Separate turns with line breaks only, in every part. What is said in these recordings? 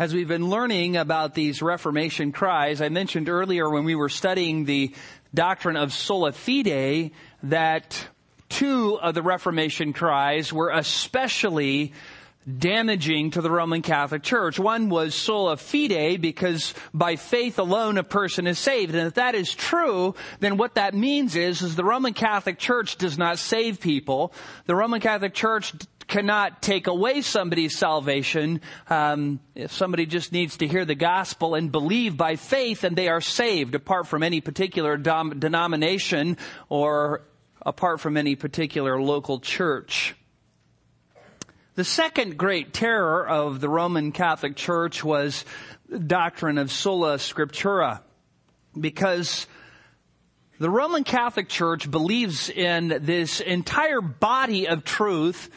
As we've been learning about these Reformation cries, I mentioned earlier when we were studying the doctrine of sola fide that two of the Reformation cries were especially damaging to the Roman Catholic Church. One was sola fide because by faith alone a person is saved. And if that is true, then what that means is, is the Roman Catholic Church does not save people. The Roman Catholic Church cannot take away somebody's salvation. Um, if somebody just needs to hear the gospel and believe by faith, and they are saved, apart from any particular dom- denomination or apart from any particular local church. The second great terror of the Roman Catholic Church was doctrine of sola scriptura, because the Roman Catholic Church believes in this entire body of truth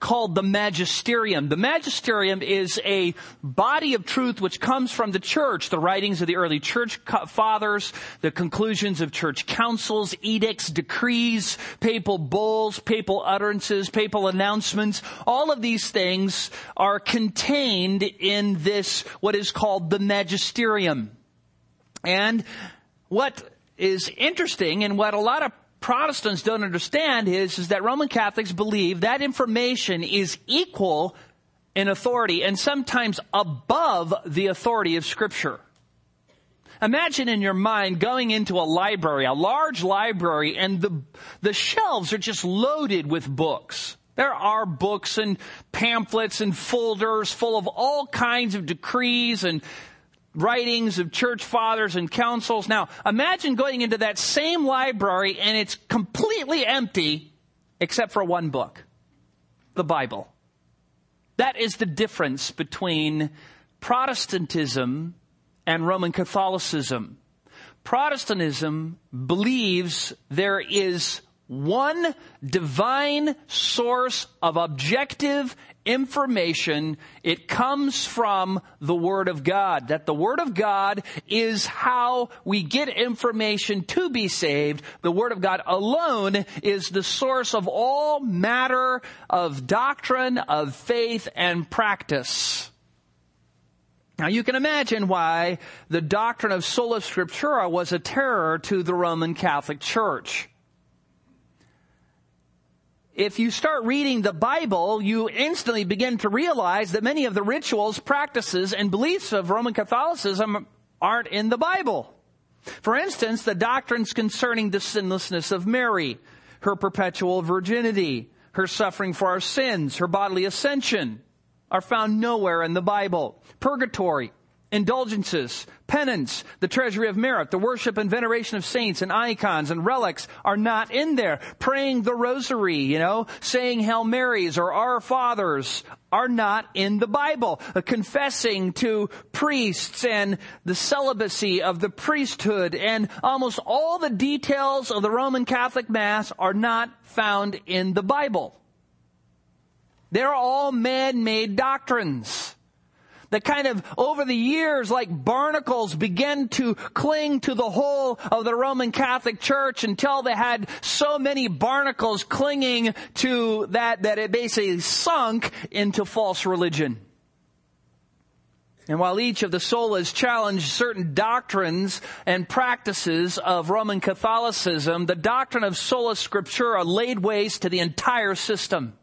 called the magisterium. The magisterium is a body of truth which comes from the church, the writings of the early church fathers, the conclusions of church councils, edicts, decrees, papal bulls, papal utterances, papal announcements. All of these things are contained in this, what is called the magisterium. And what is interesting and what a lot of Protestants don't understand is, is that Roman Catholics believe that information is equal in authority and sometimes above the authority of Scripture. Imagine in your mind going into a library, a large library, and the, the shelves are just loaded with books. There are books and pamphlets and folders full of all kinds of decrees and writings of church fathers and councils. Now, imagine going into that same library and it's completely empty except for one book the Bible. That is the difference between Protestantism and Roman Catholicism. Protestantism believes there is one divine source of objective information. It comes from the Word of God. That the Word of God is how we get information to be saved. The Word of God alone is the source of all matter of doctrine, of faith, and practice. Now you can imagine why the doctrine of sola scriptura was a terror to the Roman Catholic Church if you start reading the Bible, you instantly begin to realize that many of the rituals, practices, and beliefs of Roman Catholicism aren't in the Bible. For instance, the doctrines concerning the sinlessness of Mary, her perpetual virginity, her suffering for our sins, her bodily ascension, are found nowhere in the Bible. Purgatory, indulgences, penance, the treasury of merit, the worship and veneration of saints and icons and relics are not in there. Praying the rosary, you know, saying Hail Marys or Our Fathers are not in the Bible. Uh, confessing to priests and the celibacy of the priesthood and almost all the details of the Roman Catholic Mass are not found in the Bible. They're all man-made doctrines that kind of over the years, like barnacles, began to cling to the whole of the Roman Catholic Church until they had so many barnacles clinging to that that it basically sunk into false religion. And while each of the solas challenged certain doctrines and practices of Roman Catholicism, the doctrine of sola scriptura laid waste to the entire system.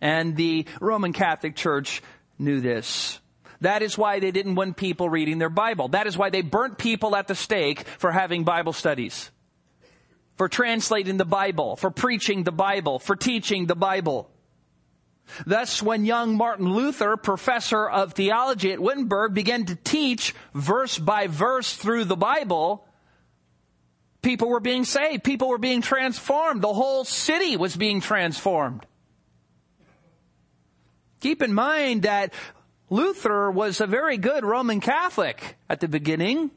And the Roman Catholic Church knew this. That is why they didn't want people reading their Bible. That is why they burnt people at the stake for having Bible studies, for translating the Bible, for preaching the Bible, for teaching the Bible. Thus, when young Martin Luther, professor of theology at Wittenberg, began to teach verse by verse through the Bible, people were being saved. People were being transformed. The whole city was being transformed. Keep in mind that Luther was a very good Roman Catholic at the beginning.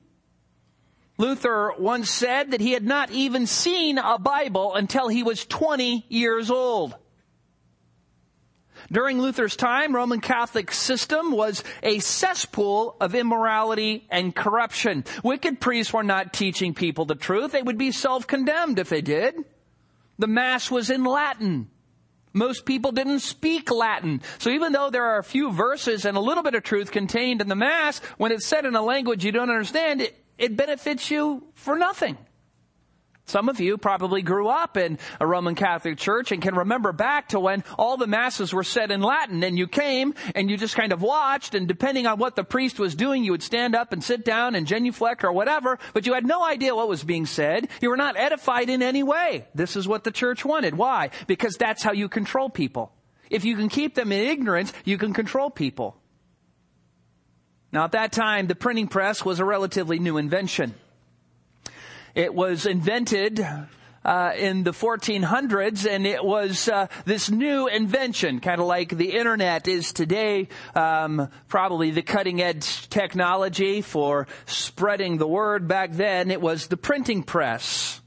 Luther once said that he had not even seen a Bible until he was 20 years old. During Luther's time, Roman Catholic system was a cesspool of immorality and corruption. Wicked priests were not teaching people the truth. They would be self-condemned if they did. The Mass was in Latin. Most people didn't speak Latin. So even though there are a few verses and a little bit of truth contained in the Mass, when it's said in a language you don't understand, it, it benefits you for nothing. Some of you probably grew up in a Roman Catholic church and can remember back to when all the masses were said in Latin and you came and you just kind of watched and depending on what the priest was doing, you would stand up and sit down and genuflect or whatever, but you had no idea what was being said. You were not edified in any way. This is what the church wanted. Why? Because that's how you control people. If you can keep them in ignorance, you can control people. Now at that time, the printing press was a relatively new invention. It was invented uh, in the 1400s, and it was uh, this new invention, kind of like the internet is today, um, probably the cutting edge technology for spreading the word. Back then, it was the printing press.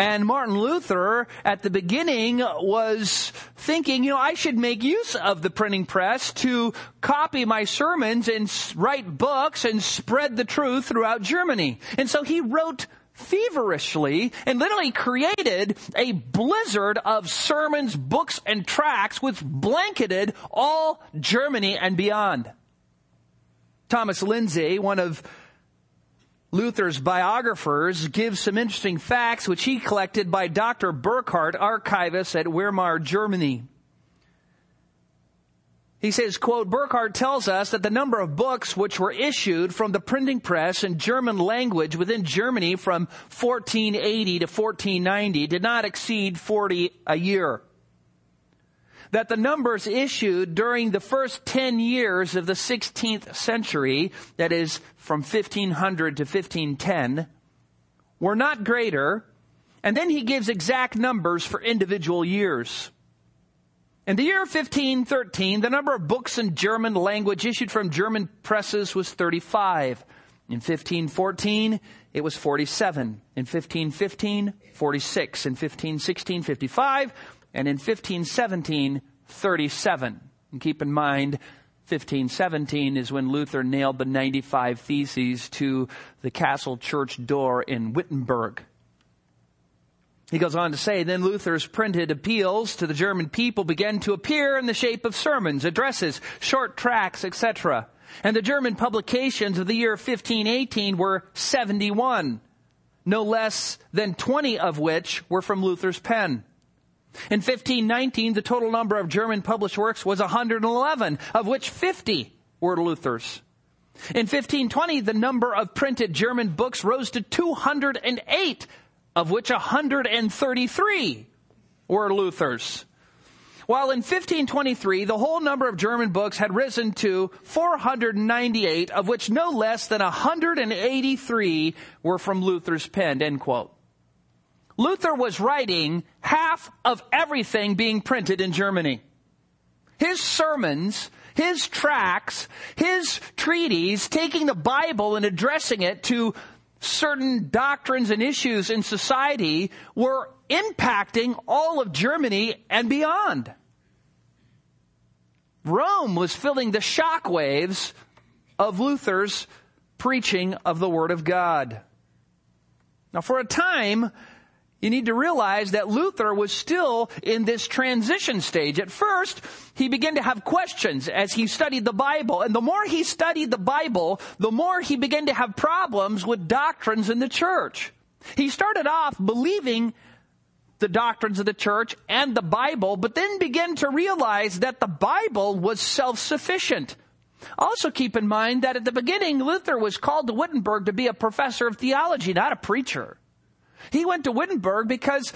And Martin Luther at the beginning was thinking, you know, I should make use of the printing press to copy my sermons and write books and spread the truth throughout Germany. And so he wrote feverishly and literally created a blizzard of sermons, books, and tracts which blanketed all Germany and beyond. Thomas Lindsay, one of Luther's biographers give some interesting facts which he collected by Dr. Burkhardt, archivist at Weimar, Germany. He says, quote, Burkhardt tells us that the number of books which were issued from the printing press in German language within Germany from 1480 to 1490 did not exceed 40 a year that the numbers issued during the first 10 years of the 16th century, that is from 1500 to 1510, were not greater. And then he gives exact numbers for individual years. In the year 1513, the number of books in German language issued from German presses was 35. In 1514, it was 47. In 1515, 46. In 1516, 55 and in 1517, 37. And keep in mind, 1517 is when Luther nailed the 95 Theses to the castle church door in Wittenberg. He goes on to say, then Luther's printed appeals to the German people began to appear in the shape of sermons, addresses, short tracts, etc. And the German publications of the year 1518 were 71, no less than 20 of which were from Luther's pen. In 1519, the total number of German published works was 111, of which 50 were Luther's. In 1520, the number of printed German books rose to 208, of which 133 were Luther's. While in 1523, the whole number of German books had risen to 498, of which no less than 183 were from Luther's pen, end quote. Luther was writing half of everything being printed in Germany. His sermons, his tracts, his treaties, taking the Bible and addressing it to certain doctrines and issues in society were impacting all of Germany and beyond. Rome was feeling the shock waves of Luther's preaching of the Word of God. Now, for a time, you need to realize that Luther was still in this transition stage. At first, he began to have questions as he studied the Bible. And the more he studied the Bible, the more he began to have problems with doctrines in the church. He started off believing the doctrines of the church and the Bible, but then began to realize that the Bible was self-sufficient. Also keep in mind that at the beginning, Luther was called to Wittenberg to be a professor of theology, not a preacher. He went to Wittenberg because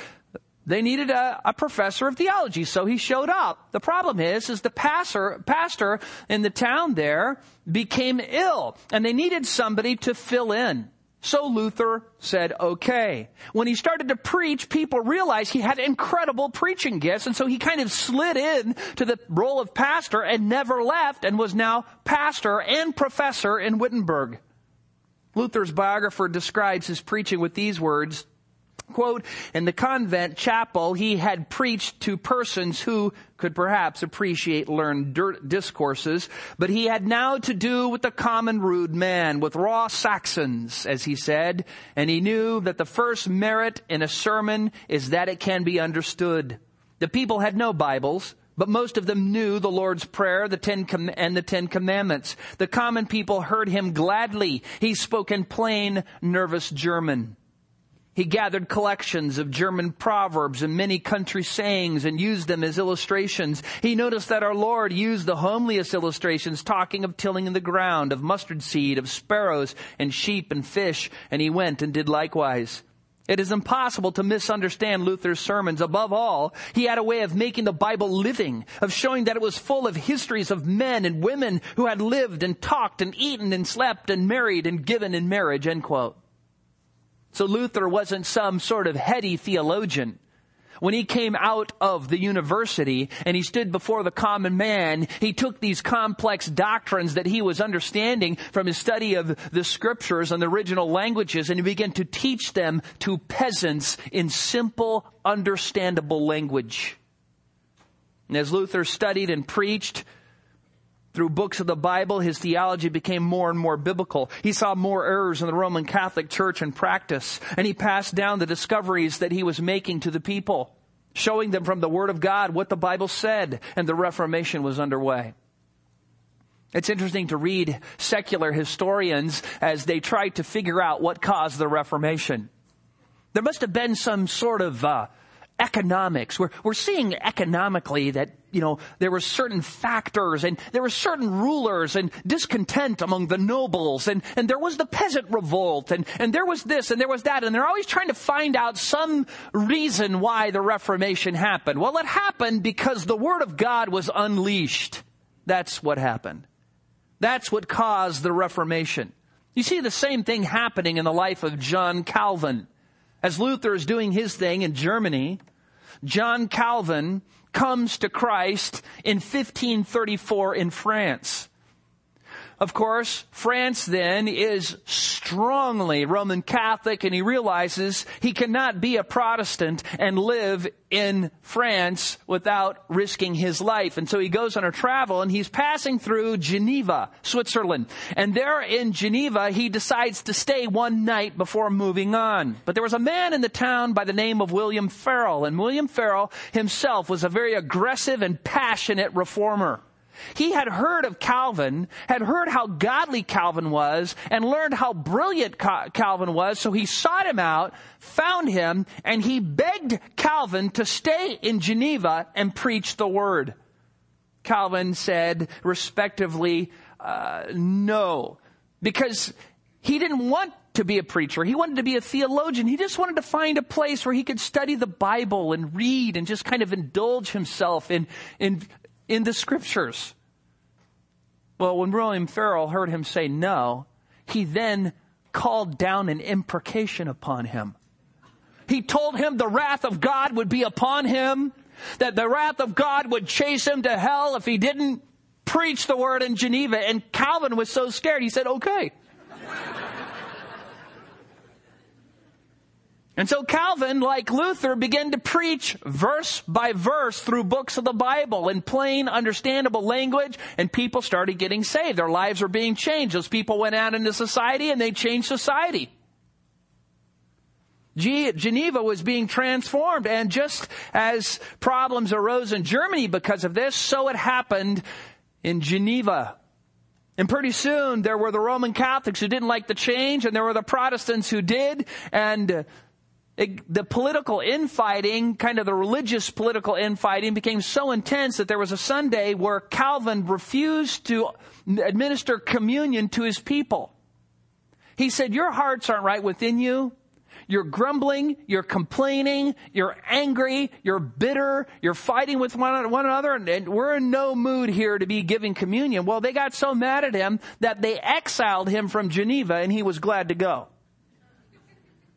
they needed a, a, professor of theology, so he showed up. The problem is, is the pastor, pastor in the town there became ill, and they needed somebody to fill in. So Luther said, okay. When he started to preach, people realized he had incredible preaching gifts, and so he kind of slid in to the role of pastor and never left and was now pastor and professor in Wittenberg. Luther's biographer describes his preaching with these words, Quote, in the convent chapel, he had preached to persons who could perhaps appreciate learned discourses, but he had now to do with the common rude man, with raw Saxons, as he said, and he knew that the first merit in a sermon is that it can be understood The people had no Bibles, but most of them knew the Lord's Prayer the ten com- and the Ten Commandments. The common people heard him gladly. He spoke in plain, nervous German. He gathered collections of German proverbs and many country sayings and used them as illustrations. He noticed that our Lord used the homeliest illustrations, talking of tilling in the ground, of mustard seed, of sparrows and sheep and fish, and he went and did likewise. It is impossible to misunderstand Luther's sermons. Above all, he had a way of making the Bible living, of showing that it was full of histories of men and women who had lived and talked and eaten and slept and married and given in marriage, end quote. So Luther wasn't some sort of heady theologian. When he came out of the university and he stood before the common man, he took these complex doctrines that he was understanding from his study of the scriptures and the original languages and he began to teach them to peasants in simple, understandable language. And as Luther studied and preached, through books of the Bible, his theology became more and more biblical. He saw more errors in the Roman Catholic Church and practice, and he passed down the discoveries that he was making to the people, showing them from the Word of God what the Bible said, and the Reformation was underway. It's interesting to read secular historians as they try to figure out what caused the Reformation. There must have been some sort of uh, economics. We're, we're seeing economically that, you know, there were certain factors and there were certain rulers and discontent among the nobles and, and there was the peasant revolt and, and there was this and there was that and they're always trying to find out some reason why the Reformation happened. Well, it happened because the Word of God was unleashed. That's what happened. That's what caused the Reformation. You see the same thing happening in the life of John Calvin. As Luther is doing his thing in Germany, John Calvin comes to Christ in 1534 in France. Of course, France then is strongly Roman Catholic and he realizes he cannot be a Protestant and live in France without risking his life. And so he goes on a travel and he's passing through Geneva, Switzerland. And there in Geneva, he decides to stay one night before moving on. But there was a man in the town by the name of William Farel. And William Farel himself was a very aggressive and passionate reformer. He had heard of Calvin, had heard how godly Calvin was, and learned how brilliant Calvin was, so he sought him out, found him, and he begged Calvin to stay in Geneva and preach the word. Calvin said, respectively, uh, no, because he didn't want to be a preacher. He wanted to be a theologian. He just wanted to find a place where he could study the Bible and read and just kind of indulge himself in, in in the scriptures. Well, when William Farel heard him say no, he then called down an imprecation upon him. He told him the wrath of God would be upon him, that the wrath of God would chase him to hell if he didn't preach the word in Geneva. And Calvin was so scared, he said, okay. And so Calvin, like Luther, began to preach verse by verse through books of the Bible in plain, understandable language, and people started getting saved. Their lives were being changed. Those people went out into society and they changed society. Geneva was being transformed, and just as problems arose in Germany because of this, so it happened in Geneva. And pretty soon there were the Roman Catholics who didn't like the change, and there were the Protestants who did, and it, the political infighting, kind of the religious political infighting became so intense that there was a Sunday where Calvin refused to administer communion to his people. He said, your hearts aren't right within you. You're grumbling, you're complaining, you're angry, you're bitter, you're fighting with one, one another, and, and we're in no mood here to be giving communion. Well, they got so mad at him that they exiled him from Geneva and he was glad to go.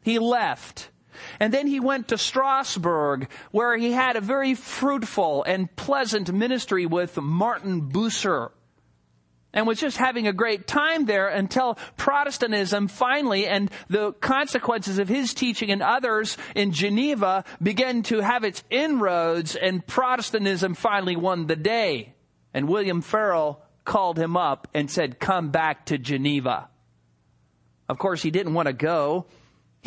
He left. And then he went to Strasbourg, where he had a very fruitful and pleasant ministry with Martin Bucer. And was just having a great time there until Protestantism finally and the consequences of his teaching and others in Geneva began to have its inroads and Protestantism finally won the day. And William Farel called him up and said, come back to Geneva. Of course, he didn't want to go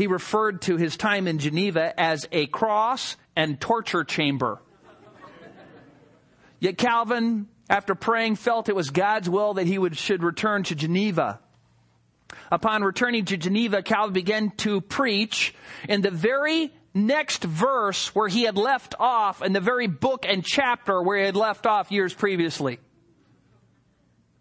he referred to his time in Geneva as a cross and torture chamber. Yet Calvin, after praying, felt it was God's will that he would, should return to Geneva. Upon returning to Geneva, Calvin began to preach in the very next verse where he had left off in the very book and chapter where he had left off years previously.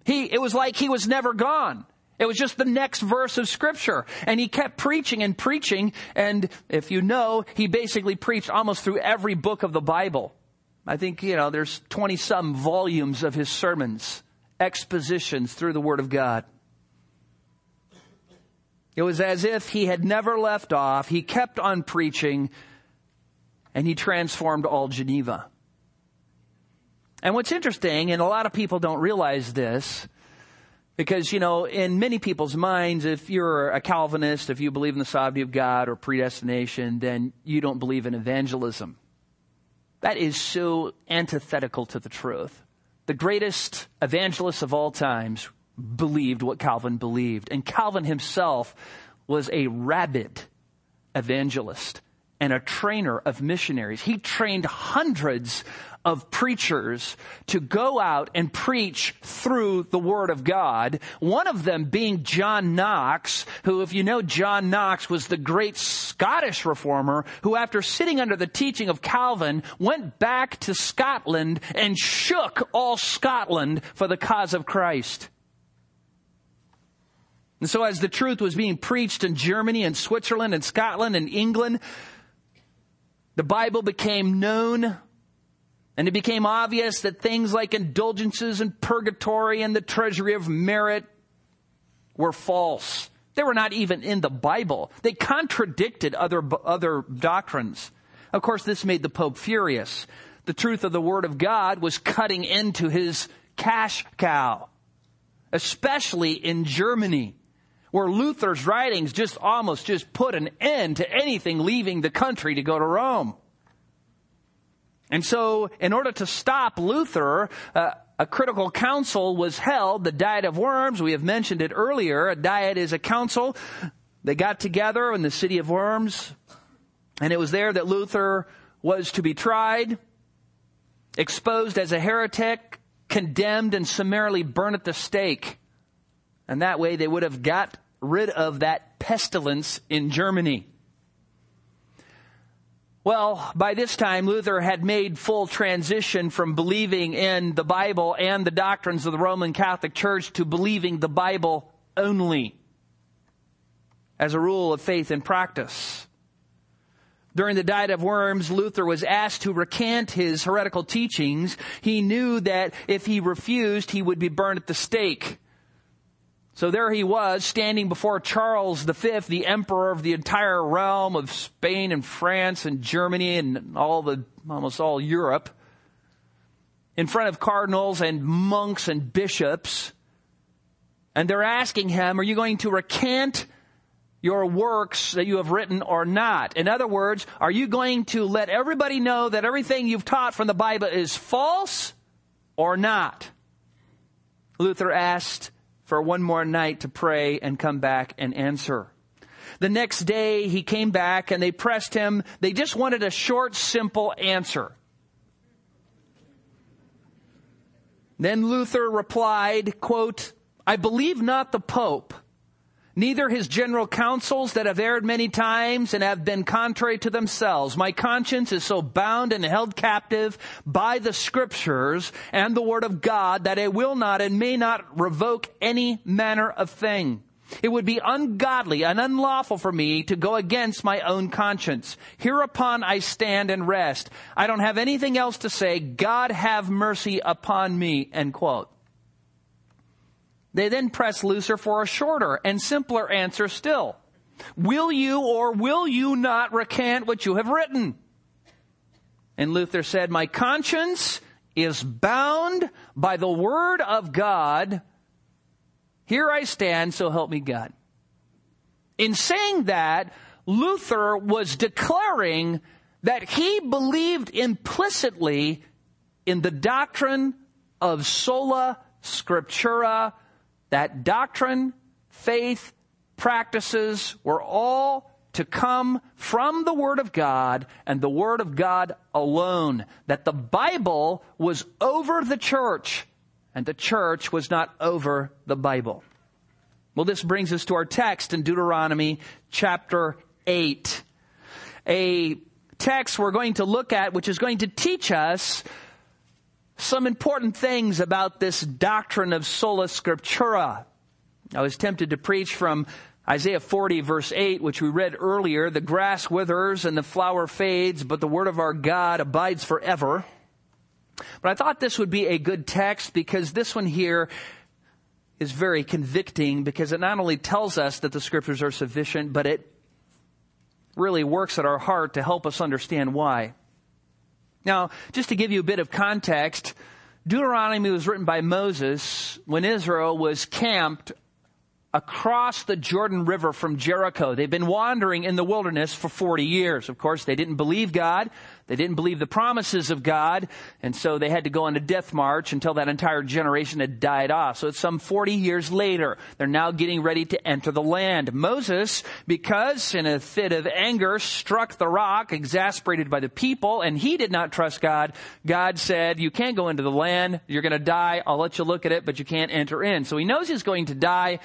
He, it was like he was never gone. It was just the next verse of scripture. And he kept preaching and preaching. And if you know, he basically preached almost through every book of the Bible. I think, you know, there's 20 some volumes of his sermons, expositions through the Word of God. It was as if he had never left off. He kept on preaching and he transformed all Geneva. And what's interesting, and a lot of people don't realize this, because, you know, in many people's minds, if you're a Calvinist, if you believe in the sovereignty of God or predestination, then you don't believe in evangelism. That is so antithetical to the truth. The greatest evangelists of all times believed what Calvin believed. And Calvin himself was a rabid evangelist and a trainer of missionaries. He trained hundreds of preachers to go out and preach through the Word of God. One of them being John Knox, who, if you know John Knox, was the great Scottish reformer who, after sitting under the teaching of Calvin, went back to Scotland and shook all Scotland for the cause of Christ. And so as the truth was being preached in Germany and Switzerland and Scotland and England, the Bible became known and it became obvious that things like indulgences and purgatory and the treasury of merit were false. They were not even in the Bible. They contradicted other, other doctrines. Of course, this made the Pope furious. The truth of the Word of God was cutting into his cash cow, especially in Germany where Luther's writings just almost just put an end to anything leaving the country to go to Rome. And so, in order to stop Luther, uh, a critical council was held, the Diet of Worms. We have mentioned it earlier. A diet is a council. They got together in the city of Worms, and it was there that Luther was to be tried, exposed as a heretic, condemned, and summarily burned at the stake. And that way they would have got rid of that pestilence in Germany. Well, by this time, Luther had made full transition from believing in the Bible and the doctrines of the Roman Catholic Church to believing the Bible only as a rule of faith and practice. During the Diet of Worms, Luther was asked to recant his heretical teachings. He knew that if he refused, he would be burned at the stake. So there he was, standing before Charles V, the emperor of the entire realm of Spain and France and Germany and all the, almost all Europe, in front of cardinals and monks and bishops. And they're asking him, are you going to recant your works that you have written or not? In other words, are you going to let everybody know that everything you've taught from the Bible is false or not? Luther asked, for one more night to pray and come back and answer. The next day he came back and they pressed him. They just wanted a short, simple answer. Then Luther replied, quote, I believe not the Pope neither his general councils that have erred many times and have been contrary to themselves. My conscience is so bound and held captive by the scriptures and the word of God that it will not and may not revoke any manner of thing. It would be ungodly and unlawful for me to go against my own conscience. Hereupon I stand and rest. I don't have anything else to say. God have mercy upon me. End quote. They then press Luther for a shorter and simpler answer still. Will you or will you not recant what you have written? And Luther said, My conscience is bound by the word of God. Here I stand, so help me God. In saying that, Luther was declaring that he believed implicitly in the doctrine of sola scriptura that doctrine, faith, practices were all to come from the Word of God and the Word of God alone. That the Bible was over the church and the church was not over the Bible. Well, this brings us to our text in Deuteronomy chapter 8. A text we're going to look at which is going to teach us some important things about this doctrine of sola scriptura. I was tempted to preach from Isaiah 40 verse 8, which we read earlier, the grass withers and the flower fades, but the word of our God abides forever. But I thought this would be a good text because this one here is very convicting because it not only tells us that the scriptures are sufficient, but it really works at our heart to help us understand why. Now, just to give you a bit of context, Deuteronomy was written by Moses when Israel was camped across the Jordan River from Jericho. They've been wandering in the wilderness for 40 years. Of course, they didn't believe God. They didn't believe the promises of God. And so they had to go on a death march until that entire generation had died off. So it's some 40 years later. They're now getting ready to enter the land. Moses, because in a fit of anger, struck the rock, exasperated by the people, and he did not trust God. God said, you can't go into the land. You're to die. I'll let you look at it, but you can't enter in. So he knows he's going to die.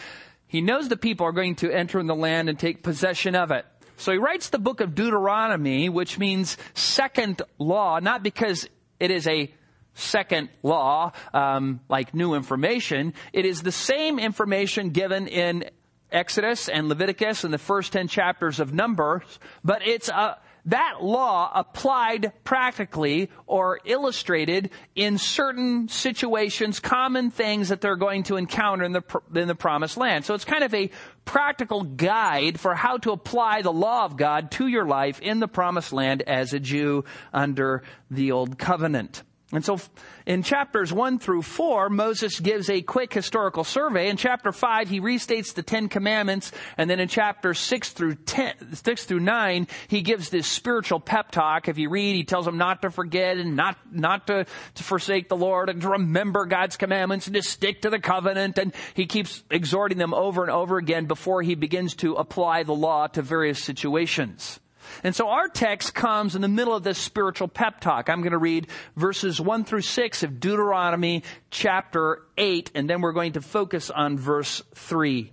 He knows the people are going to enter in the land and take possession of it. So he writes the book of Deuteronomy, which means second law, not because it is a second law, um, like new information. It is the same information given in Exodus and Leviticus and the first 10 chapters of Numbers, but it's a, that law applied practically or illustrated in certain situations, common things that they're going to encounter in the, in the promised land. So it's kind of a practical guide for how to apply the law of God to your life in the promised land as a Jew under the old covenant. And so in chapters 1 through 4, Moses gives a quick historical survey. In chapter 5, he restates the Ten Commandments. And then in chapters 6 through 10, 6 through 9, he gives this spiritual pep talk. If you read, he tells them not to forget and not, not to, to forsake the Lord and to remember God's commandments and to stick to the covenant. And he keeps exhorting them over and over again before he begins to apply the law to various situations. And so our text comes in the middle of this spiritual pep talk. I'm going to read verses 1 through 6 of Deuteronomy chapter 8, and then we're going to focus on verse 3.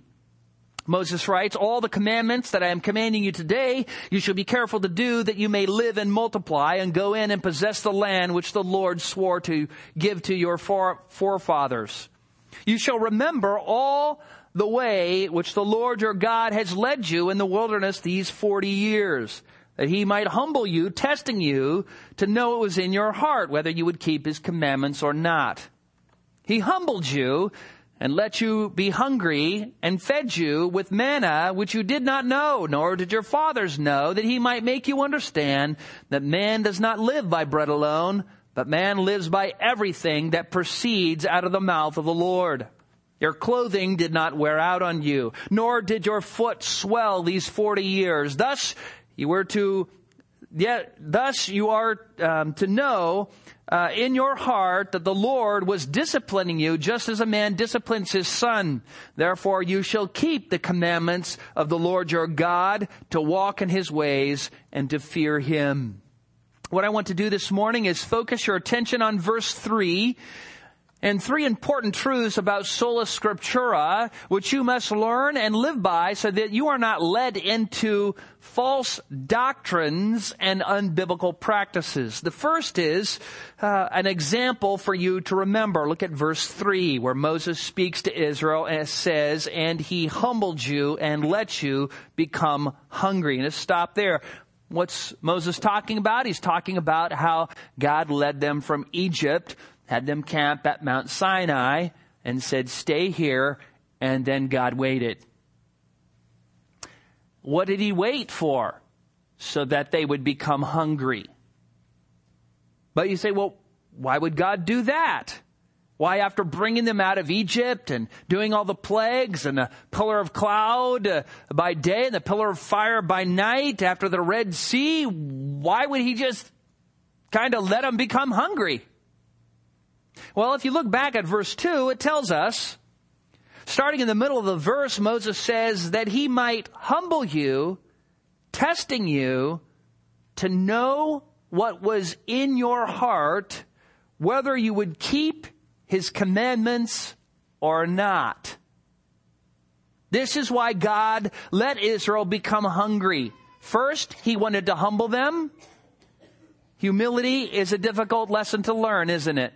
Moses writes, all the commandments that I am commanding you today, you shall be careful to do that you may live and multiply and go in and possess the land which the Lord swore to give to your forefathers. You shall remember all the way which the Lord your God has led you in the wilderness these 40 years, that he might humble you, testing you to know it was in your heart whether you would keep his commandments or not. He humbled you and let you be hungry and fed you with manna which you did not know, nor did your fathers know, that he might make you understand that man does not live by bread alone, but man lives by everything that proceeds out of the mouth of the Lord. Your clothing did not wear out on you, nor did your foot swell these 40 years. Thus, you were to, yet, thus you are um, to know uh, in your heart that the Lord was disciplining you just as a man disciplines his son. Therefore, you shall keep the commandments of the Lord your God to walk in his ways and to fear him. What I want to do this morning is focus your attention on verse 3 and three important truths about sola scriptura, which you must learn and live by so that you are not led into false doctrines and unbiblical practices. The first is uh, an example for you to remember. Look at verse 3 where Moses speaks to Israel and says, and he humbled you and let you become hungry. And let's stop there. What's Moses talking about? He's talking about how God led them from Egypt had them camp at Mount Sinai and said, stay here, and then God waited. What did he wait for? So that they would become hungry. But you say, well, why would God do that? Why, after bringing them out of Egypt and doing all the plagues and the pillar of cloud uh, by day and the pillar of fire by night after the Red Sea, why would he just kind of let them become hungry? Well, if you look back at verse 2, it tells us, starting in the middle of the verse, Moses says that he might humble you testing you to know what was in your heart, whether you would keep his commandments or not. This is why God let Israel become hungry. First, he wanted to humble them. Humility is a difficult lesson to learn, isn't it?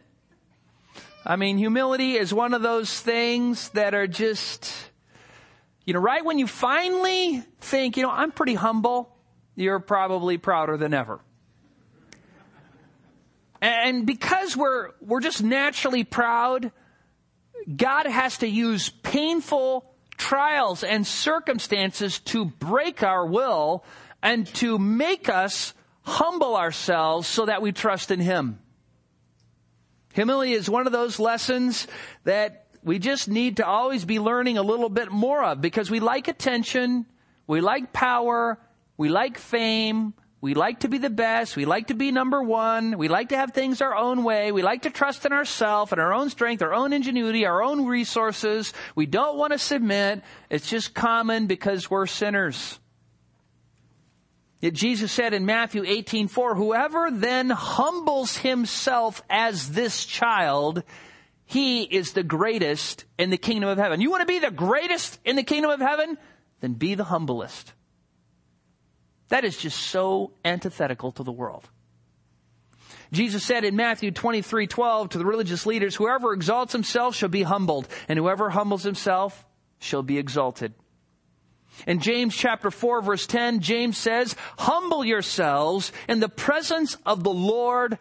I mean, humility is one of those things that are just, you know, right when you finally think, you know, I'm pretty humble, you're probably prouder than ever. And because we're, we're just naturally proud, God has to use painful trials and circumstances to break our will and to make us humble ourselves so that we trust in Him. Humility is one of those lessons that we just need to always be learning a little bit more of because we like attention, we like power, we like fame, we like to be the best. We like to be number one. We like to have things our own way. We like to trust in ourselves and our own strength, our own ingenuity, our own resources. We don't want to submit. It's just common because we're sinners. Yet Jesus said in Matthew 18, 4, whoever then humbles himself as this child, he is the greatest in the kingdom of heaven. You want to be the greatest in the kingdom of heaven? Then be the humblest. That is just so antithetical to the world. Jesus said in Matthew 23, 12 to the religious leaders, whoever exalts himself shall be humbled, and whoever humbles himself shall be exalted. In James chapter 4 verse 10, James says, humble yourselves in the presence of the Lord,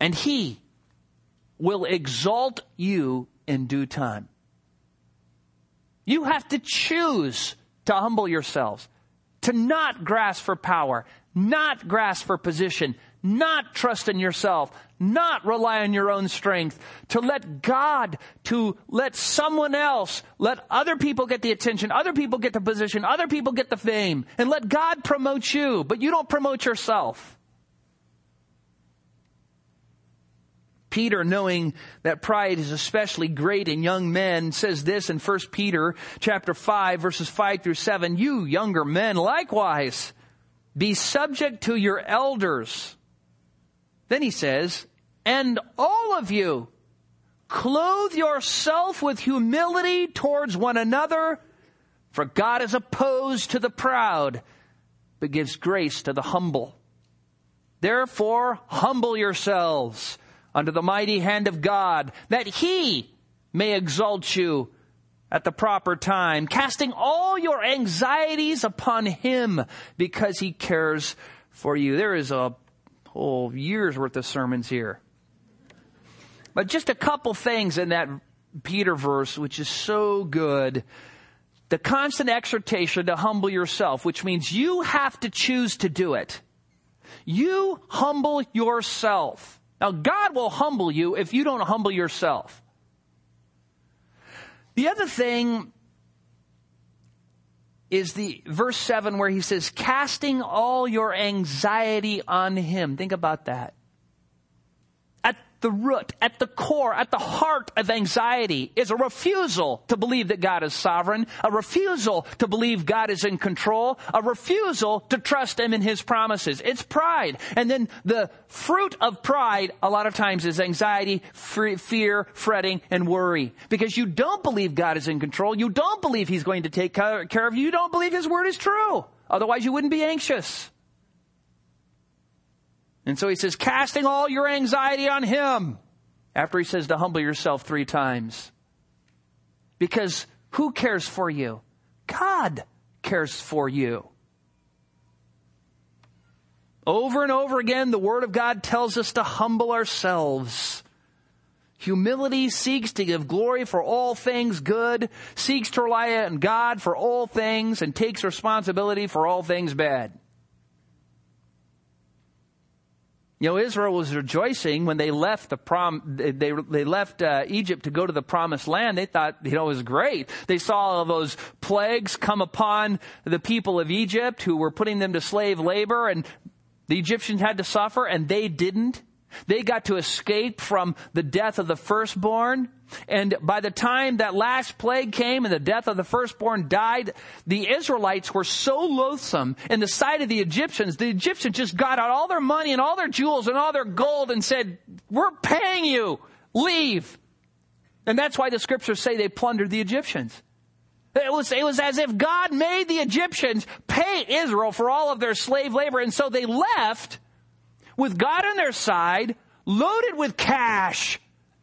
and he will exalt you in due time. You have to choose to humble yourselves to not grasp for power, not grasp for position, not trust in yourself, not rely on your own strength, to let God, to let someone else, let other people get the attention, other people get the position, other people get the fame, and let God promote you, but you don't promote yourself. Peter, knowing that pride is especially great in young men, says this in 1 Peter chapter 5 verses 5 through 7. You younger men likewise be subject to your elders. Then he says, and all of you clothe yourself with humility towards one another, for God is opposed to the proud, but gives grace to the humble. Therefore, humble yourselves under the mighty hand of God, that He may exalt you at the proper time, casting all your anxieties upon Him because He cares for you. There is a whole year's worth of sermons here. But just a couple things in that Peter verse, which is so good. The constant exhortation to humble yourself, which means you have to choose to do it. You humble yourself. Now, God will humble you if you don't humble yourself. The other thing is the verse 7 where he says, casting all your anxiety on him. Think about that the root, at the core, at the heart of anxiety is a refusal to believe that God is sovereign, a refusal to believe God is in control, a refusal to trust Him in His promises. It's pride. And then the fruit of pride a lot of times is anxiety, fear, fretting, and worry. Because you don't believe God is in control. You don't believe He's going to take care of you. You don't believe His word is true. Otherwise you wouldn't be anxious. And so he says, casting all your anxiety on him. After he says to humble yourself three times. Because who cares for you? God cares for you. Over and over again, the Word of God tells us to humble ourselves. Humility seeks to give glory for all things good, seeks to rely on God for all things, and takes responsibility for all things bad. You know, Israel was rejoicing when they left the prom, they, they left uh, Egypt to go to the promised land. They thought, you know, it was great. They saw all those plagues come upon the people of Egypt who were putting them to slave labor and the Egyptians had to suffer and they didn't. They got to escape from the death of the firstborn. And by the time that last plague came and the death of the firstborn died, the Israelites were so loathsome in the sight of the Egyptians, the Egyptians just got out all their money and all their jewels and all their gold and said, we're paying you. Leave. And that's why the scriptures say they plundered the Egyptians. It was, it was as if God made the Egyptians pay Israel for all of their slave labor. And so they left with God on their side, loaded with cash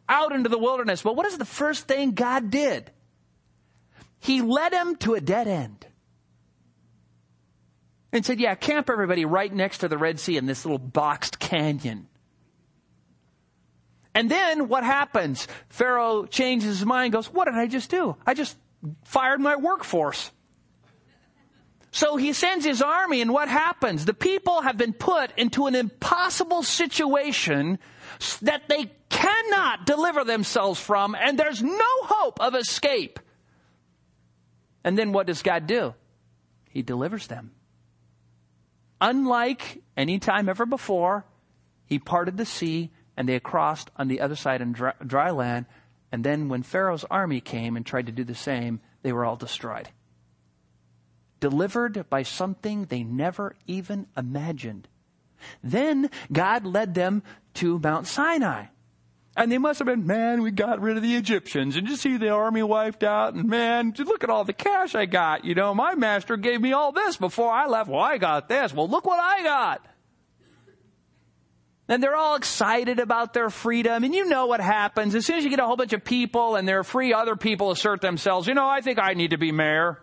out into the wilderness. But what is the first thing God did? He led them to a dead end. And said, yeah, camp everybody right next to the Red Sea in this little boxed canyon. And then what happens? Pharaoh changes his mind, goes, what did I just do? I just fired my workforce. So he sends his army, and what happens? The people have been put into an impossible situation that they cannot deliver themselves from, and there's no hope of escape. And then what does God do? He delivers them. Unlike any time ever before, he parted the sea and they crossed on the other side in dry, dry land. And then when Pharaoh's army came and tried to do the same, they were all destroyed delivered by something they never even imagined. Then God led them to Mount Sinai. And they must have been, man, we got rid of the Egyptians. And you see the army wiped out. And man, look at all the cash I got. You know, my master gave me all this before I left. Well, I got this. Well, look what I got. And they're all excited about their freedom. And you know what happens. As soon as you get a whole bunch of people and they're free, other people assert themselves. You know, I think I need to be mayor.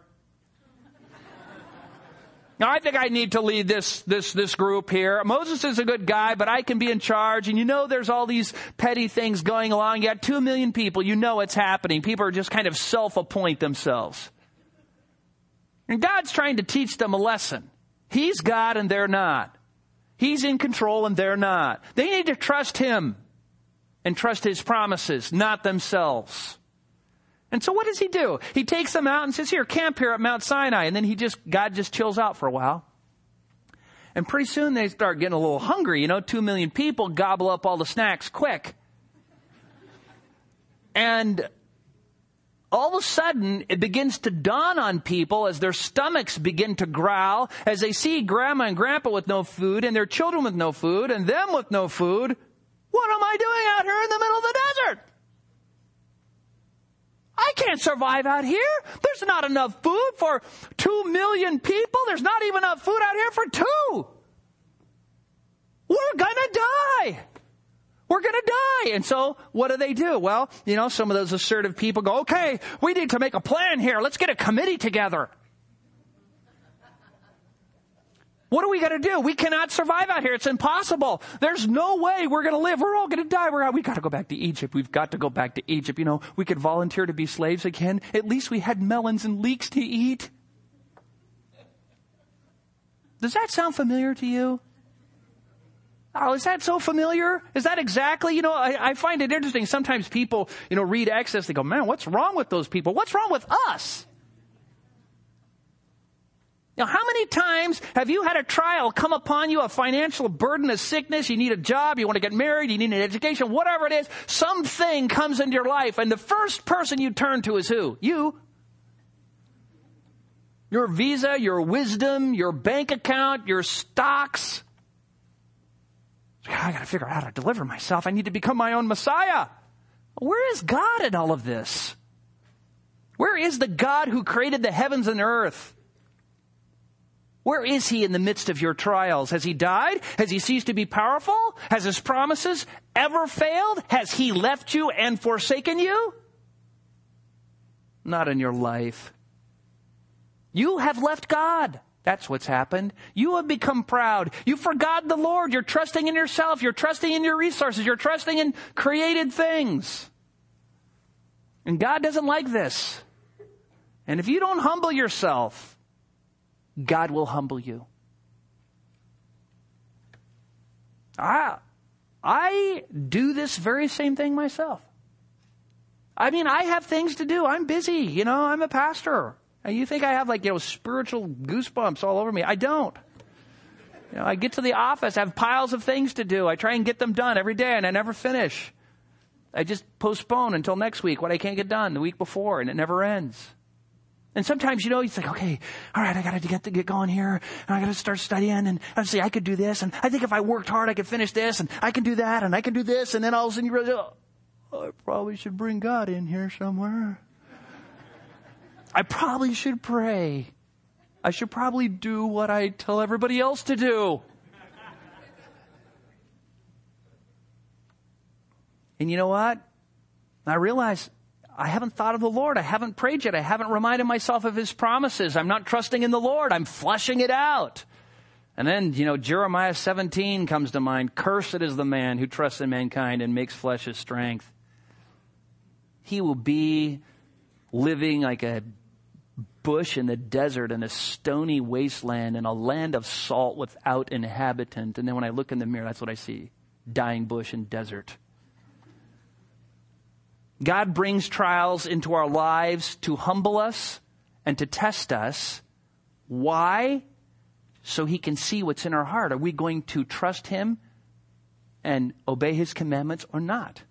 Now I think I need to lead this, this, this group here. Moses is a good guy, but I can be in charge. And you know there's all these petty things going along. You got two million people. You know it's happening. People are just kind of self-appoint themselves. And God's trying to teach them a lesson. He's God and they're not. He's in control and they're not. They need to trust Him and trust His promises, not themselves. And so what does he do? He takes them out and says, here, camp here at Mount Sinai. And then he just, God just chills out for a while. And pretty soon they start getting a little hungry. You know, two million people gobble up all the snacks quick. And all of a sudden, it begins to dawn on people as their stomachs begin to growl, as they see grandma and grandpa with no food, and their children with no food, and them with no food. What am I doing out here in the middle of the desert? I can't survive out here. There's not enough food for two million people. There's not even enough food out here for two. We're gonna die. We're gonna die. And so, what do they do? Well, you know, some of those assertive people go, okay, we need to make a plan here. Let's get a committee together. What are we going to do? We cannot survive out here. It's impossible. There's no way we're going to live. We're all going to die. We're, we got to go back to Egypt. We've got to go back to Egypt. You know, we could volunteer to be slaves again. At least we had melons and leeks to eat. Does that sound familiar to you? Oh, is that so familiar? Is that exactly, you know, I, I find it interesting. Sometimes people, you know, read Exodus, they go, man, what's wrong with those people? What's wrong with us? Now, how many times have you had a trial come upon you, a financial burden, a sickness, you need a job, you want to get married, you need an education, whatever it is, something comes into your life, and the first person you turn to is who? You. Your visa, your wisdom, your bank account, your stocks. I gotta figure out how to deliver myself. I need to become my own Messiah. Where is God in all of this? Where is the God who created the heavens and earth? Where is he in the midst of your trials? Has he died? Has he ceased to be powerful? Has his promises ever failed? Has he left you and forsaken you? Not in your life. You have left God. That's what's happened. You have become proud. You forgot the Lord. You're trusting in yourself. You're trusting in your resources. You're trusting in created things. And God doesn't like this. And if you don't humble yourself, God will humble you. I, I do this very same thing myself. I mean, I have things to do. I'm busy. You know, I'm a pastor. And you think I have like, you know, spiritual goosebumps all over me. I don't. You know, I get to the office, I have piles of things to do. I try and get them done every day and I never finish. I just postpone until next week what I can't get done the week before and it never ends. And sometimes, you know, you think, okay, all right, I gotta get to get going here, and I gotta start studying, and obviously I could do this, and I think if I worked hard, I could finish this, and I can do that, and I can do this, and then all of a sudden you realize, oh, I probably should bring God in here somewhere. I probably should pray. I should probably do what I tell everybody else to do. And you know what? I realize I haven't thought of the Lord. I haven't prayed yet. I haven't reminded myself of His promises. I'm not trusting in the Lord. I'm fleshing it out. And then, you know, Jeremiah 17 comes to mind. Cursed is the man who trusts in mankind and makes flesh his strength. He will be living like a bush in the desert in a stony wasteland in a land of salt without inhabitant. And then when I look in the mirror, that's what I see. Dying bush and desert. God brings trials into our lives to humble us and to test us. Why? So he can see what's in our heart. Are we going to trust him and obey his commandments or not?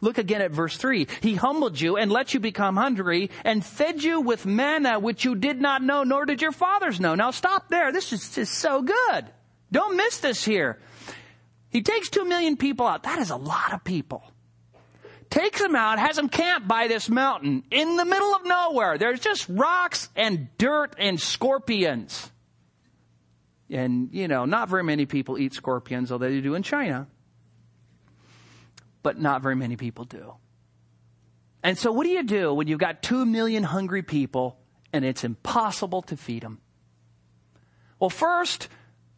Look again at verse 3. He humbled you and let you become hungry and fed you with manna which you did not know, nor did your fathers know. Now stop there. This is just so good. Don't miss this here. He takes two million people out. That is a lot of people takes them out, has them camp by this mountain in the middle of nowhere. There's just rocks and dirt and scorpions. And, you know, not very many people eat scorpions, although they do in China. But not very many people do. And so what do you do when you've got two million hungry people and it's impossible to feed them? Well, first,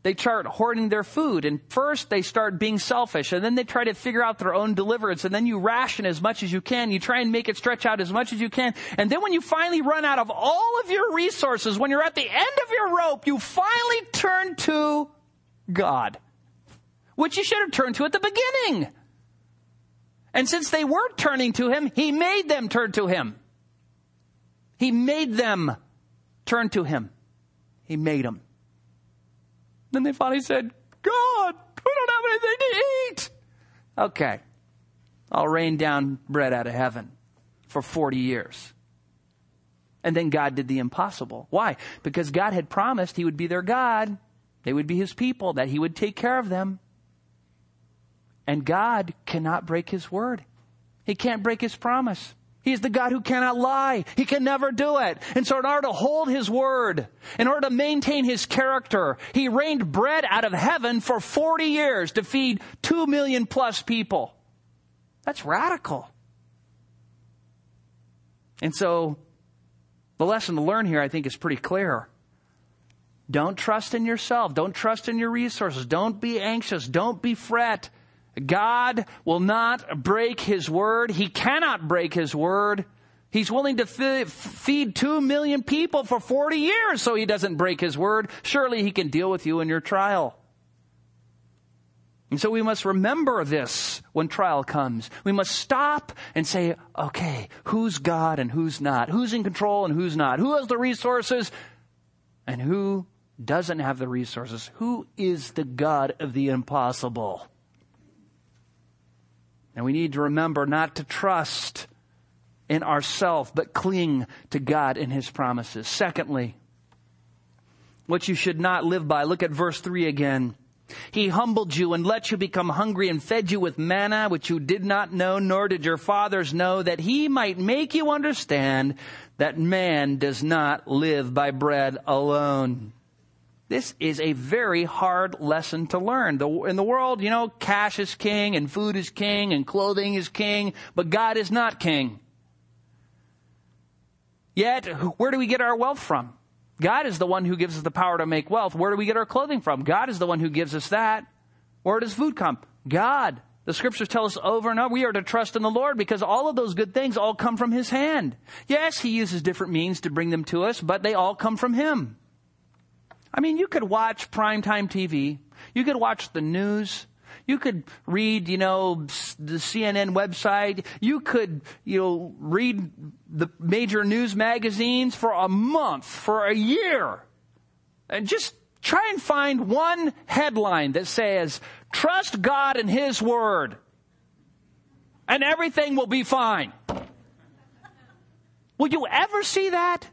they start hoarding their food and first they start being selfish and then they try to figure out their own deliverance and then you ration as much as you can. You try and make it stretch out as much as you can. And then when you finally run out of all of your resources, when you're at the end of your rope, you finally turn to God, which you should have turned to at the beginning. And since they weren't turning to Him, He made them turn to Him. He made them turn to Him. He made them. Then they finally said, God, we don't have anything to eat. Okay. I'll rain down bread out of heaven for 40 years. And then God did the impossible. Why? Because God had promised He would be their God. They would be His people, that He would take care of them. And God cannot break His word. He can't break His promise. He is the God who cannot lie. He can never do it. And so in order to hold His word, in order to maintain His character, He rained bread out of heaven for 40 years to feed 2 million plus people. That's radical. And so the lesson to learn here, I think, is pretty clear. Don't trust in yourself. Don't trust in your resources. Don't be anxious. Don't be fret. God will not break his word. He cannot break his word. He's willing to feed two million people for 40 years so he doesn't break his word. Surely he can deal with you in your trial. And so we must remember this when trial comes. We must stop and say, okay, who's God and who's not? Who's in control and who's not? Who has the resources and who doesn't have the resources? Who is the God of the impossible? And we need to remember not to trust in ourselves, but cling to God and His promises. Secondly, what you should not live by. Look at verse 3 again. He humbled you and let you become hungry and fed you with manna, which you did not know, nor did your fathers know, that he might make you understand that man does not live by bread alone. This is a very hard lesson to learn. The, in the world, you know, cash is king and food is king and clothing is king, but God is not king. Yet, where do we get our wealth from? God is the one who gives us the power to make wealth. Where do we get our clothing from? God is the one who gives us that. Where does food come? God. The scriptures tell us over and over we are to trust in the Lord because all of those good things all come from His hand. Yes, He uses different means to bring them to us, but they all come from Him. I mean, you could watch primetime TV. You could watch the news. You could read, you know, the CNN website. You could, you know, read the major news magazines for a month, for a year. And just Try and find one headline that says, trust God and His Word, and everything will be fine. Will you ever see that?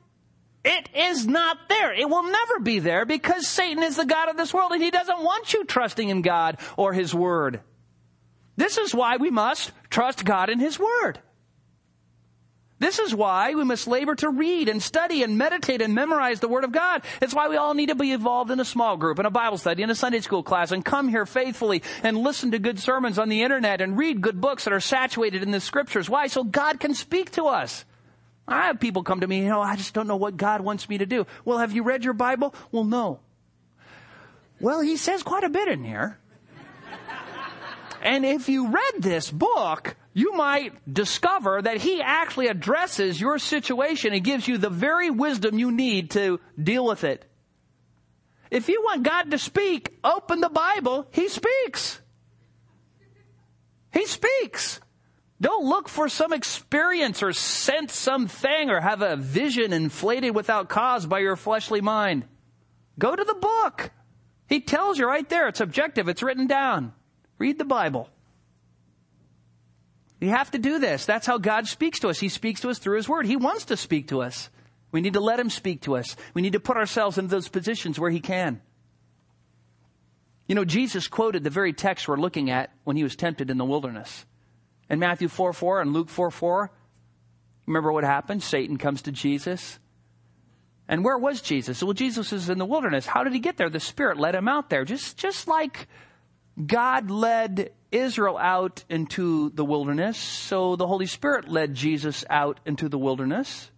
It is not there. It will never be there because Satan is the God of this world and he doesn't want you trusting in God or His Word. This is why we must trust God and His Word. This is why we must labor to read and study and meditate and memorize the Word of God. It's why we all need to be involved in a small group, in a Bible study, in a Sunday school class, and come here faithfully and listen to good sermons on the internet and read good books that are saturated in the Scriptures. Why? So God can speak to us. I have people come to me, you know, I just don't know what God wants me to do. Well, have you read your Bible? Well, no. Well, he says quite a bit in here. and if you read this book, you might discover that he actually addresses your situation and gives you the very wisdom you need to deal with it. If you want God to speak, open the Bible. He speaks. He speaks. Don't look for some experience or sense something or have a vision inflated without cause by your fleshly mind. Go to the book. He tells you right there. It's objective. It's written down. Read the Bible. You have to do this. That's how God speaks to us. He speaks to us through His Word. He wants to speak to us. We need to let Him speak to us. We need to put ourselves in those positions where He can. You know, Jesus quoted the very text we're looking at when He was tempted in the wilderness. In Matthew 4 4 and Luke 4 4, remember what happened? Satan comes to Jesus. And where was Jesus? Well, Jesus is in the wilderness. How did he get there? The Spirit led him out there. Just, just like God led Israel out into the wilderness, so the Holy Spirit led Jesus out into the wilderness.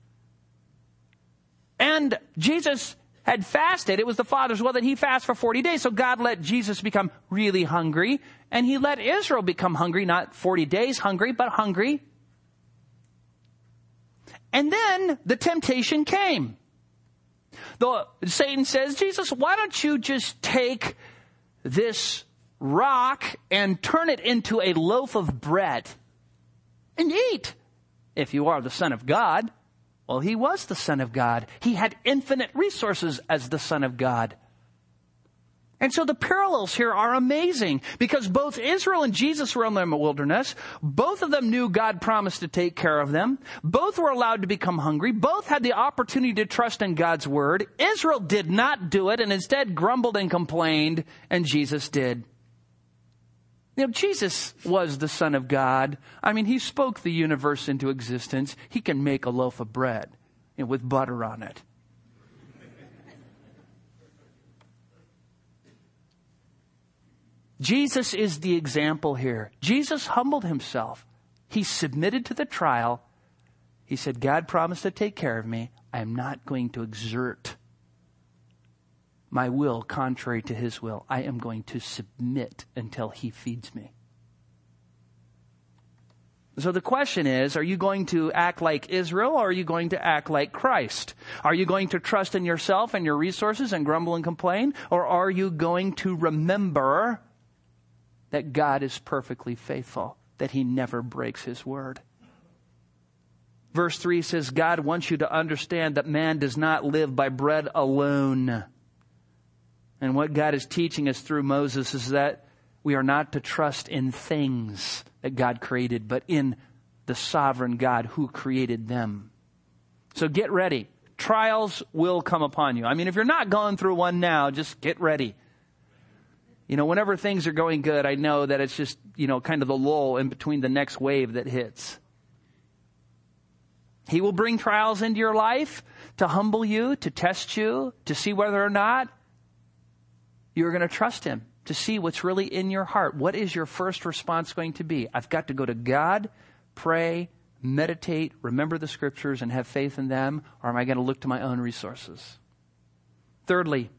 And Jesus had fasted. It was the Father's will that he fast for 40 days. So God let Jesus become really hungry and he let Israel become hungry, not 40 days hungry, but hungry. And then the temptation came. The, Satan says, Jesus, why don't you just take this rock and turn it into a loaf of bread and eat if you are the Son of God? Well, he was the Son of God. He had infinite resources as the Son of God. And so the parallels here are amazing because both Israel and Jesus were in the wilderness. Both of them knew God promised to take care of them. Both were allowed to become hungry. Both had the opportunity to trust in God's word. Israel did not do it and instead grumbled and complained, and Jesus did. You know, Jesus was the Son of God. I mean, He spoke the universe into existence. He can make a loaf of bread you know, with butter on it. Jesus is the example here. Jesus humbled himself. He submitted to the trial. He said, God promised to take care of me. I am not going to exert my will contrary to his will. I am going to submit until he feeds me. So the question is, are you going to act like Israel or are you going to act like Christ? Are you going to trust in yourself and your resources and grumble and complain? Or are you going to remember that God is perfectly faithful, that he never breaks his word? Verse 3 says, God wants you to understand that man does not live by bread alone and what God is teaching us through Moses is that we are not to trust in things that God created, but in the sovereign God who created them. So get ready. Trials will come upon you. I mean, if you're not going through one now, just get ready. You know, whenever things are going good, I know that it's just, you know, kind of the lull in between the next wave that hits. He will bring trials into your life to humble you, to test you, to see whether or not you're going to trust Him to see what's really in your heart. What is your first response going to be? I've got to go to God, pray, meditate, remember the scriptures, and have faith in them, or am I going to look to my own resources? Thirdly,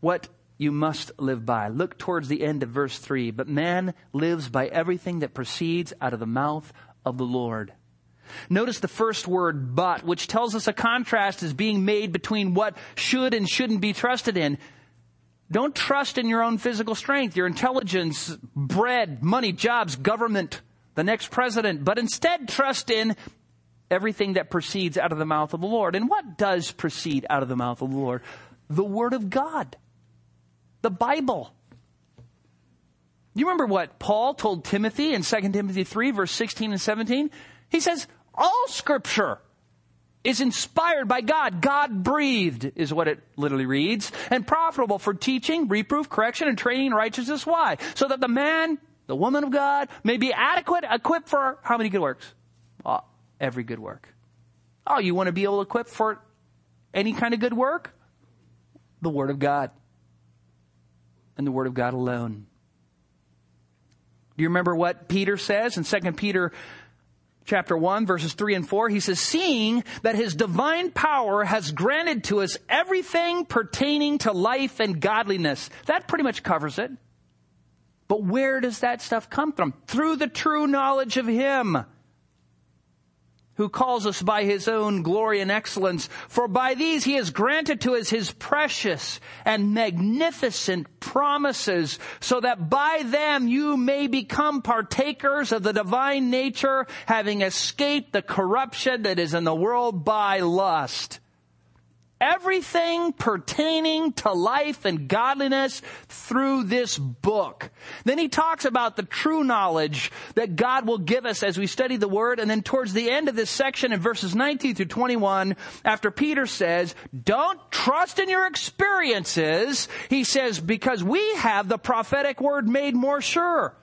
what you must live by. Look towards the end of verse 3. But man lives by everything that proceeds out of the mouth of the Lord. Notice the first word, but, which tells us a contrast is being made between what should and shouldn't be trusted in. Don't trust in your own physical strength, your intelligence, bread, money, jobs, government, the next president, but instead trust in everything that proceeds out of the mouth of the Lord. And what does proceed out of the mouth of the Lord? The Word of God. the Bible. You remember what Paul told Timothy in 2 Timothy 3 verse 16 and 17? He says, all scripture is inspired by God. God breathed is what it literally reads. And profitable for teaching, reproof, correction, and training in righteousness. Why? So that the man, the woman of God, may be adequate, equipped for how many good works? Oh, every good work. Oh, you want to be able to equip for any kind of good work? The Word of God. And the Word of God alone. Do you remember what Peter says in 2 Peter chapter 1 verses 3 and 4? He says, seeing that his divine power has granted to us everything pertaining to life and godliness. That pretty much covers it. But where does that stuff come from? Through the true knowledge of him who calls us by his own glory and excellence. For by these he has granted to us his precious and magnificent promises, so that by them you may become partakers of the divine nature, having escaped the corruption that is in the world by lust everything pertaining to life and godliness through this book. Then he talks about the true knowledge that God will give us as we study the word. And then towards the end of this section in verses 19 through 21, after Peter says, don't trust in your experiences, he says, because we have the prophetic word made more sure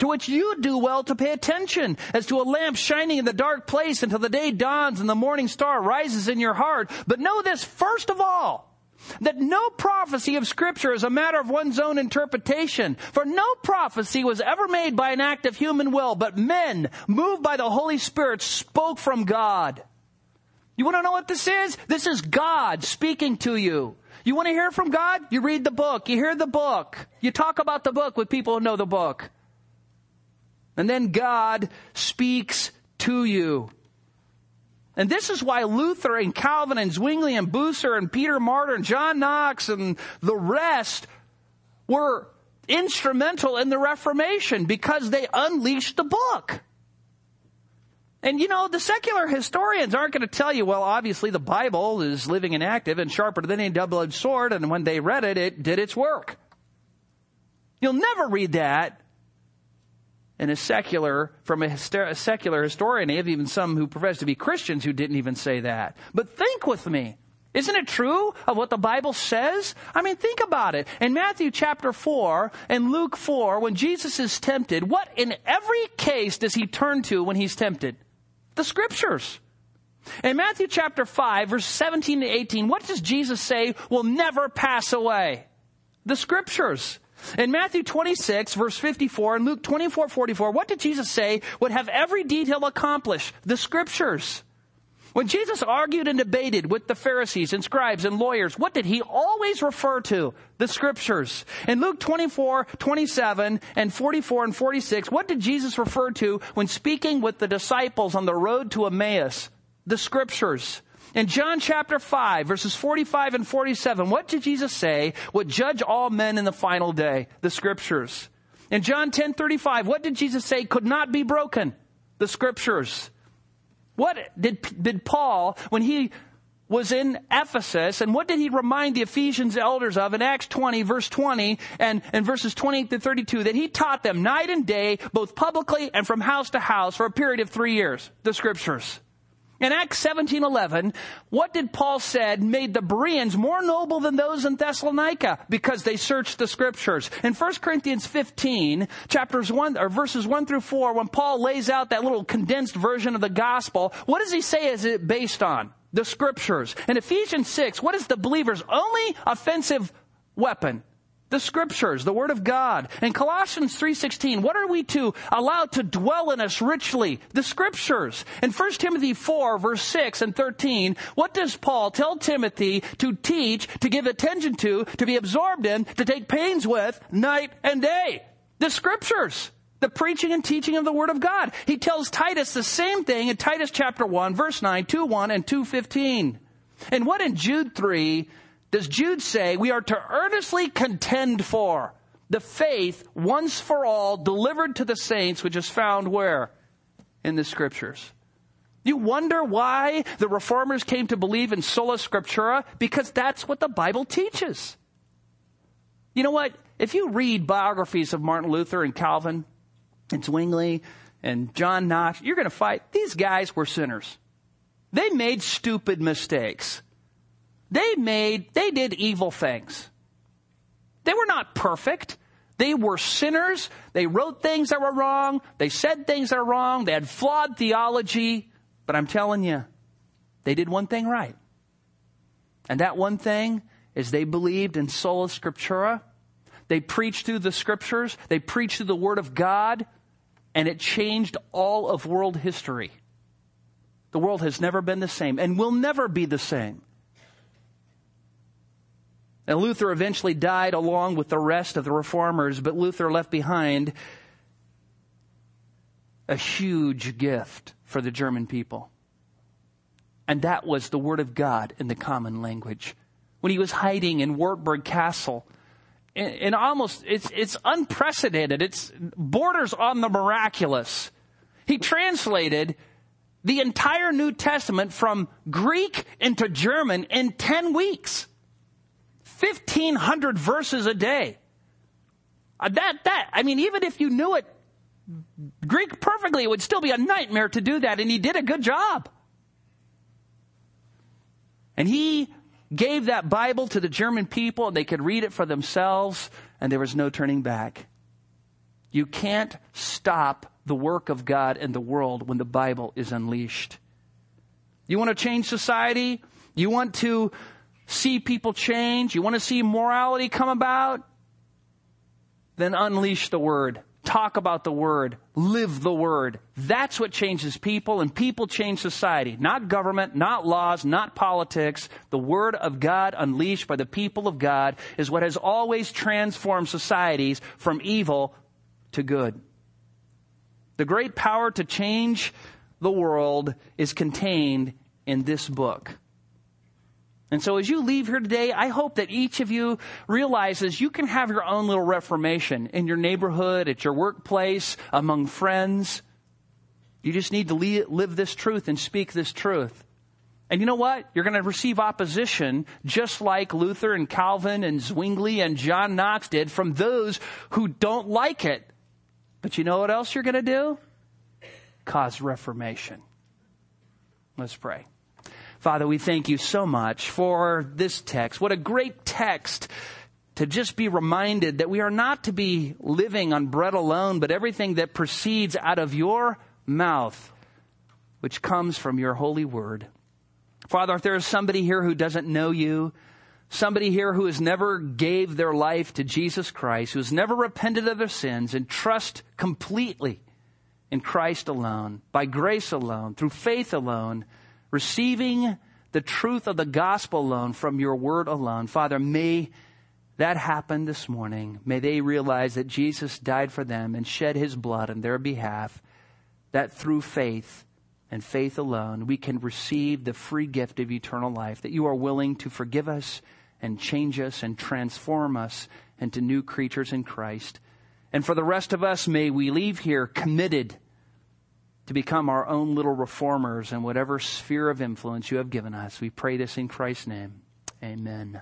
to which you do well to pay attention as to a lamp shining in the dark place until the day dawns and the morning star rises in your heart. But know this first of all, that no prophecy of scripture is a matter of one's own interpretation. For no prophecy was ever made by an act of human will, but men, moved by the Holy Spirit, spoke from God. You want to know what this is? This is God speaking to you. You want to hear from God? You read the book. You hear the book. You talk about the book with people who know the book. And then God speaks to you. And this is why Luther and Calvin and Zwingli and Bucer and Peter Martyr and John Knox and the rest were instrumental in the Reformation because they unleashed the book. And you know, the secular historians aren't going to tell you, well, obviously the Bible is living and active and sharper than any double-edged sword, and when they read it, it did its work. You'll never read that and a secular, from a, hyster- a secular historian, have even some who profess to be Christians who didn't even say that. But think with me. Isn't it true of what the Bible says? I mean, think about it. In Matthew chapter 4 and Luke 4, when Jesus is tempted, what in every case does he turn to when he's tempted? The scriptures. In Matthew chapter 5, verse 17 to 18, what does Jesus say will never pass away? The scriptures. In Matthew 26, verse 54, and Luke 24, 44, what did Jesus say would have every detail accomplished? The scriptures. When Jesus argued and debated with the Pharisees and scribes and lawyers, what did he always refer to? The scriptures. In Luke 24, 27 and 44 and 46, what did Jesus refer to when speaking with the disciples on the road to Emmaus? The scriptures. In John chapter 5, verses 45 and 47, what did Jesus say would judge all men in the final day? The scriptures. In John 10 35, what did Jesus say could not be broken? The scriptures. What did, did Paul, when he was in Ephesus, and what did he remind the Ephesians elders of in Acts 20, verse 20, and, and verses 28 to 32, that he taught them night and day, both publicly and from house to house for a period of three years, the scriptures. In Acts 17:11, what did Paul said made the Bereans more noble than those in Thessalonica because they searched the scriptures. In 1 Corinthians 15, chapters 1 or verses 1 through 4, when Paul lays out that little condensed version of the gospel, what does he say is it based on? The scriptures. In Ephesians 6, what is the believer's only offensive weapon? The scriptures, the word of God. In Colossians 3:16, what are we to allow to dwell in us richly? The scriptures. In 1 Timothy 4 verse 6 and 13, what does Paul tell Timothy to teach, to give attention to, to be absorbed in, to take pains with night and day? The scriptures. The preaching and teaching of the Word of God. He tells Titus the same thing in Titus chapter 1, verse 9, 2 1 and 2.15. And what in Jude 3 does Jude say we are to earnestly contend for the faith once for all delivered to the saints, which is found where? In the scriptures. You wonder why the reformers came to believe in sola scriptura? Because that's what the Bible teaches. You know what? If you read biographies of Martin Luther and Calvin and Zwingli and John Knox, you're going to fight. These guys were sinners. They made stupid mistakes. They made, they did evil things. They were not perfect. They were sinners. They wrote things that were wrong. They said things that are wrong. They had flawed theology. But I'm telling you, they did one thing right. And that one thing is they believed in sola scriptura. They preached through the scriptures. They preached through the word of God. And it changed all of world history. The world has never been the same and will never be the same. And Luther eventually died along with the rest of the reformers, but Luther left behind a huge gift for the German people. And that was the Word of God in the common language. When he was hiding in Wartburg Castle, and almost, it's, it's unprecedented. It's borders on the miraculous. He translated the entire New Testament from Greek into German in 10 weeks. 1,500 verses a day. Uh, that, that, I mean, even if you knew it Greek perfectly, it would still be a nightmare to do that, and he did a good job. And he gave that Bible to the German people, and they could read it for themselves, and there was no turning back. You can't stop the work of God in the world when the Bible is unleashed. You want to change society? You want to see people change? You want to see morality come about? Then unleash the Word talk about the word, live the word. That's what changes people and people change society. Not government, not laws, not politics. The word of God unleashed by the people of God is what has always transformed societies from evil to good. The great power to change the world is contained in this book. And so as you leave here today, I hope that each of you realizes you can have your own little reformation in your neighborhood, at your workplace, among friends. You just need to live this truth and speak this truth. And you know what? You're going to receive opposition just like Luther and Calvin and Zwingli and John Knox did from those who don't like it. But you know what else you're going to do? Cause reformation. Let's pray. Father, we thank you so much for this text. What a great text to just be reminded that we are not to be living on bread alone, but everything that proceeds out of your mouth, which comes from your holy word. Father, if there is somebody here who doesn't know you, somebody here who has never gave their life to Jesus Christ, who has never repented of their sins and trust completely in Christ alone, by grace alone, through faith alone, receiving the truth of the gospel alone from your word alone. Father, may that happen this morning. May they realize that Jesus died for them and shed his blood on their behalf, that through faith and faith alone, we can receive the free gift of eternal life, that you are willing to forgive us and change us and transform us into new creatures in Christ. And for the rest of us, may we leave here committed to become our own little reformers in whatever sphere of influence you have given us. We pray this in Christ's name. Amen.